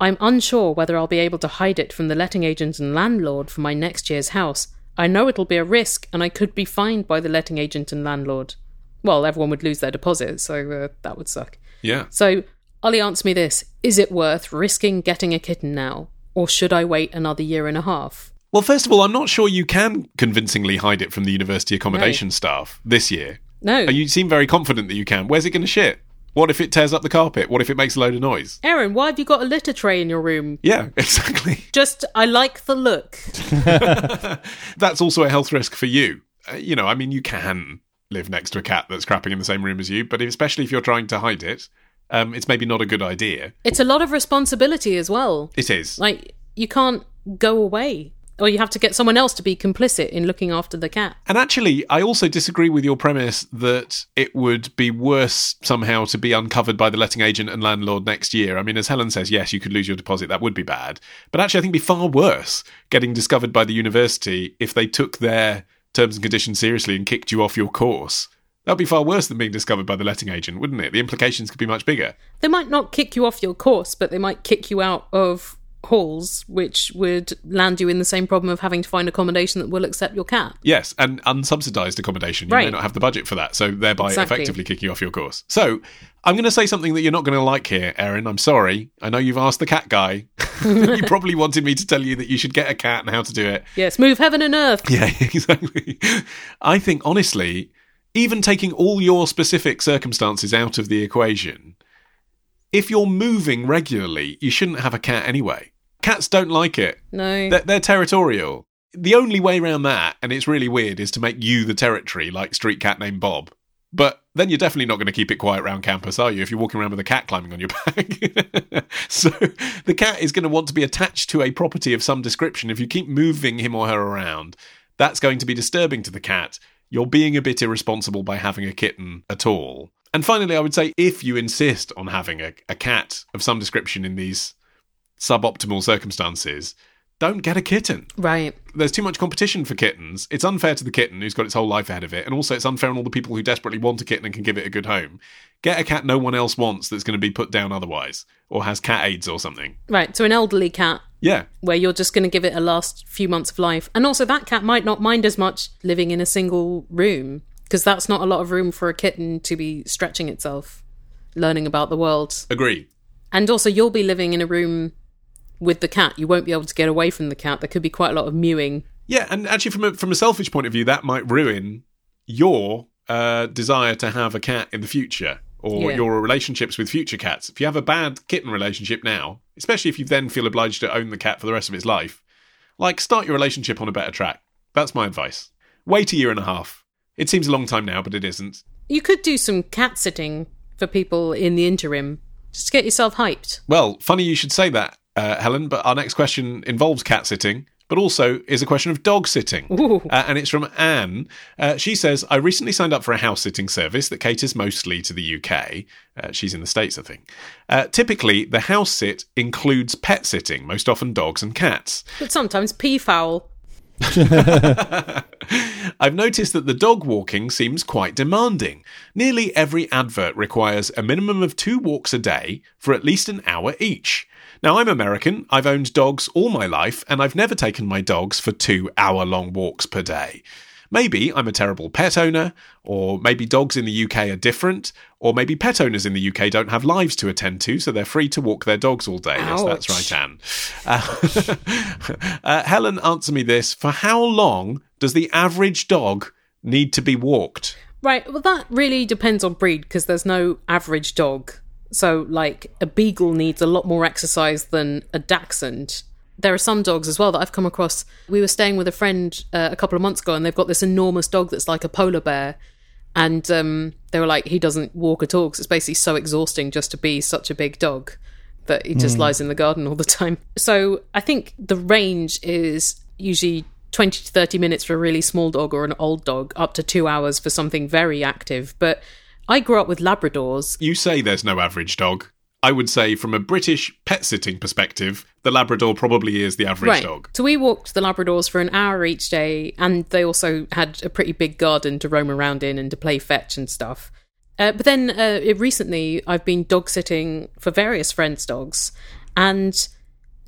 S2: I'm unsure whether I'll be able to hide it from the letting agent and landlord for my next year's house. I know it'll be a risk, and I could be fined by the letting agent and landlord. Well, everyone would lose their deposit, so uh, that would suck.
S1: Yeah.
S2: So, Ollie, answer me this: Is it worth risking getting a kitten now, or should I wait another year and a half?
S1: Well, first of all, I'm not sure you can convincingly hide it from the university accommodation staff this year.
S2: No,
S1: Uh, You seem very confident that you can. Where's it going to shit? What if it tears up the carpet? What if it makes a load of noise?
S2: Aaron, why have you got a litter tray in your room?
S1: Yeah, exactly.
S2: Just, I like the look.
S1: That's also a health risk for you. Uh, you know, I mean, you can live next to a cat that's crapping in the same room as you, but especially if you're trying to hide it, um, it's maybe not a good idea.
S2: It's a lot of responsibility as well.
S1: It is.
S2: Like, you can't go away. Or you have to get someone else to be complicit in looking after the cat.
S1: And actually, I also disagree with your premise that it would be worse somehow to be uncovered by the letting agent and landlord next year. I mean, as Helen says, yes, you could lose your deposit. That would be bad. But actually, I think it'd be far worse getting discovered by the university if they took their terms and conditions seriously and kicked you off your course. That would be far worse than being discovered by the letting agent, wouldn't it? The implications could be much bigger.
S2: They might not kick you off your course, but they might kick you out of halls, which would land you in the same problem of having to find accommodation that will accept your cat.
S1: Yes, and unsubsidized accommodation. You may not have the budget for that, so thereby
S2: Exactly.
S1: effectively kicking you off your course. So I'm going to say something that you're not going to like here, Aaron. I'm sorry. I know you've asked the cat guy. you probably wanted me to tell you that you should get a cat and how to do it.
S2: Yes, move heaven and earth.
S1: Yeah, exactly. I think, honestly, even taking all your specific circumstances out of the equation, if you're moving regularly, you shouldn't have a cat anyway. Cats don't like it.
S2: No.
S1: They're, they're territorial. The only way around that, and it's really weird, is to make you the territory, like street cat named Bob. But then you're definitely not going to keep it quiet around campus, are you? If you're walking around with a cat climbing on your back. so the cat is going to want to be attached to a property of some description. If you keep moving him or her around, that's going to be disturbing to the cat. You're being a bit irresponsible by having a kitten at all. And finally, I would say if you insist on having a, a cat of some description in these suboptimal circumstances, don't get a kitten.
S2: right.
S1: There's too much competition for kittens. It's unfair to the kitten who's got its whole life ahead of it, and also it's unfair on all the people who desperately want a kitten and can give it a good home. Get a cat no one else wants that's going to be put down otherwise, or has cat AIDS or something.
S2: Right. So an elderly cat
S1: Yeah,
S2: where you're just going to give it a last few months of life. And also, that cat might not mind as much living in a single room because that's not a lot of room for a kitten to be stretching itself, learning about the world.
S1: agree.
S2: And also, you'll be living in a room with the cat. You won't be able to get away from the cat. There could be quite a lot of mewing.
S1: Yeah, and actually, from a, from a selfish point of view, that might ruin your uh, desire to have a cat in the future or
S2: Yeah.
S1: your relationships with future cats. If you have a bad kitten relationship now, especially if you then feel obliged to own the cat for the rest of its life, like start your relationship on a better track. That's my advice. Wait a year and a half. It seems a long time now, but it isn't.
S2: You could do some cat sitting for people in the interim. Just to get yourself hyped.
S1: Well, funny you should say that, uh, Helen, but our next question involves cat sitting, but also is a question of dog sitting. Uh, and it's from Anne. Uh, she says, I recently signed up for a house sitting service that caters mostly to the UK. Uh, she's in the States, I think. Uh, typically, the house sit includes pet sitting, most often dogs and cats.
S2: But sometimes peafowl.
S1: I've noticed that the dog walking seems quite demanding. Nearly every advert requires a minimum of two walks a day for at least an hour each. Now, I'm American, I've owned dogs all my life, and I've never taken my dogs for two hour long walks per day. Maybe I'm a terrible pet owner, or maybe dogs in the UK are different, or maybe pet owners in the UK don't have lives to attend to, so they're free to walk their dogs all day. Yes, that's right, Anne. Uh, uh, Helen, answer me this. For how long does the average dog need to be walked?
S2: Right. Well, that really depends on breed because there's no average dog. So, like, a beagle needs a lot more exercise than a dachshund. There are some dogs as well that I've come across. We were staying with a friend uh, a couple of months ago, and they've got this enormous dog that's like a polar bear. And um, they were like, he doesn't walk at all because it's basically so exhausting just to be such a big dog that he just lies in the garden all the time. So I think the range is usually 20 to 30 minutes for a really small dog or an old dog, up to two hours for something very active. But I grew up with Labradors.
S1: You say there's no average dog. I would say, from a British pet sitting perspective, the Labrador probably is the average dog.
S2: So we walked the Labradors for an hour each day, and they also had a pretty big garden to roam around in and to play fetch and stuff. Uh, but then uh, recently, I've been dog sitting for various friends' dogs, and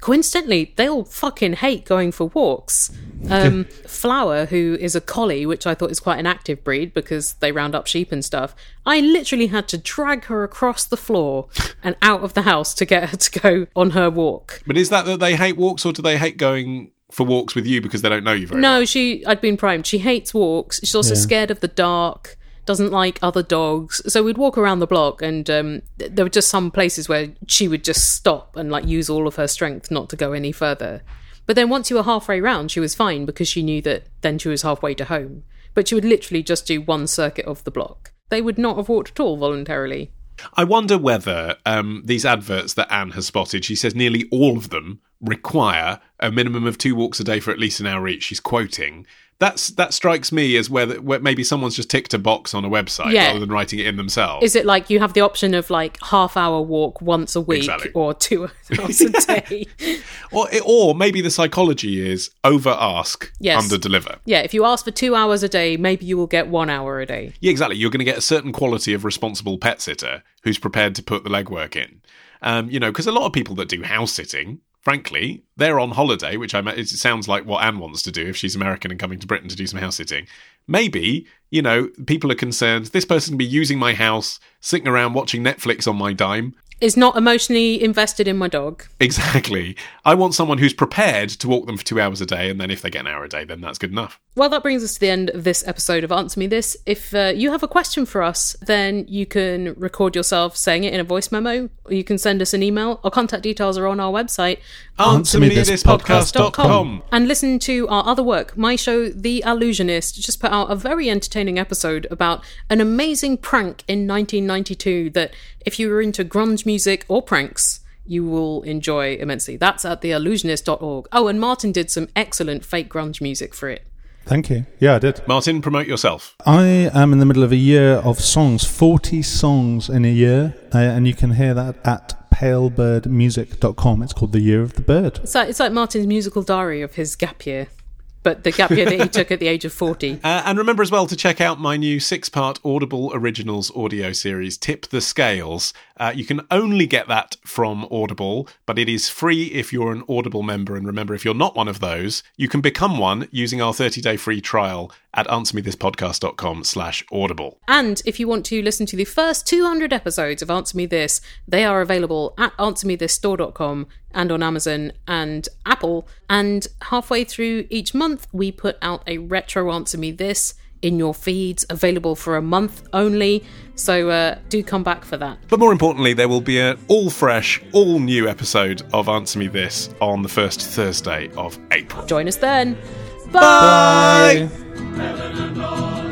S2: coincidentally, they all fucking hate going for walks. Um, Flower, who is a collie, which I thought is quite an active breed because they round up sheep and stuff, I literally had to drag her across the floor and out of the house to get her to go on her walk.
S1: But is that that they hate walks, or do they hate going for walks with you because they don't know you very well?
S2: No, she. I'd been primed. She hates walks. She's also
S3: Yeah.
S2: scared of the dark. Doesn't like other dogs. So we'd walk around the block, and um, there were just some places where she would just stop and like use all of her strength not to go any further. But then once you were halfway round, she was fine because she knew that then she was halfway to home. But she would literally just do one circuit of the block. They would not have walked at all voluntarily.
S1: I wonder whether um, these adverts that Anne has spotted, she says nearly all of them require a minimum of two walks a day for at least an hour each. She's quoting. That's that strikes me as where, where maybe someone's just ticked a box on a website
S2: Yeah.
S1: rather than writing it in themselves.
S2: Is it like you have the option of like half hour walk once a week
S1: Exactly.
S2: or two hours a day?
S1: or, or maybe the psychology is over ask,
S2: Yes.
S1: under deliver.
S2: Yeah, if you ask for two hours a day, maybe you will get one hour a day.
S1: Yeah, exactly. You're going to get a certain quality of responsible pet sitter who's prepared to put the legwork in. Um, you know, because a lot of people that do house sitting, frankly, they're on holiday, which I it sounds like what Anne wants to do if she's American and coming to Britain to do some house sitting. Maybe, you know, people are concerned this person can be using my house, sitting around watching Netflix on my dime.
S2: Is not emotionally invested in my dog.
S1: Exactly. I want someone who's prepared to walk them for two hours a day, and then if they get an hour a day, then that's good enough.
S2: Well, that brings us to the end of this episode of Answer Me This. If uh, you have a question for us, then you can record yourself saying it in a voice memo, or you can send us an email. Our contact details are on our website,
S1: AnswerMeThisPodcast.com.
S2: and listen to our other work. My show, The Allusionist, just put out a very entertaining episode about an amazing prank in 1992 that, if you were into grunge music or pranks, you will enjoy immensely. That's at theallusionist.org. Oh, and Martin did some excellent fake grunge music for it.
S3: Thank you. Yeah, I did.
S1: Martin, promote yourself.
S3: I am in the middle of a year of songs, 40 songs in a year, uh, and you can hear that at palebirdmusic.com. It's called The Year of the Bird.
S2: It's like, it's like Martin's musical diary of his gap year, but the gap year that he took at the age of 40.
S1: Uh, and remember as well to check out my new six part Audible Originals audio series, Tip the Scales. Uh, you can only get that from Audible, but it is free if you're an Audible member. And remember, if you're not one of those, you can become one using our 30 day free trial at answermethispodcast.com slash audible.
S2: And if you want to listen to the first 200 episodes of Answer Me This, they are available at answermethisstore.com and on Amazon and Apple. And halfway through each month, we put out a retro Answer Me This in your feeds, available for a month only. So uh, do come back for that.
S1: But more importantly, there will be an all fresh, all new episode of Answer Me This on the first Thursday of April.
S2: Join us then.
S1: Bye.
S4: Bye.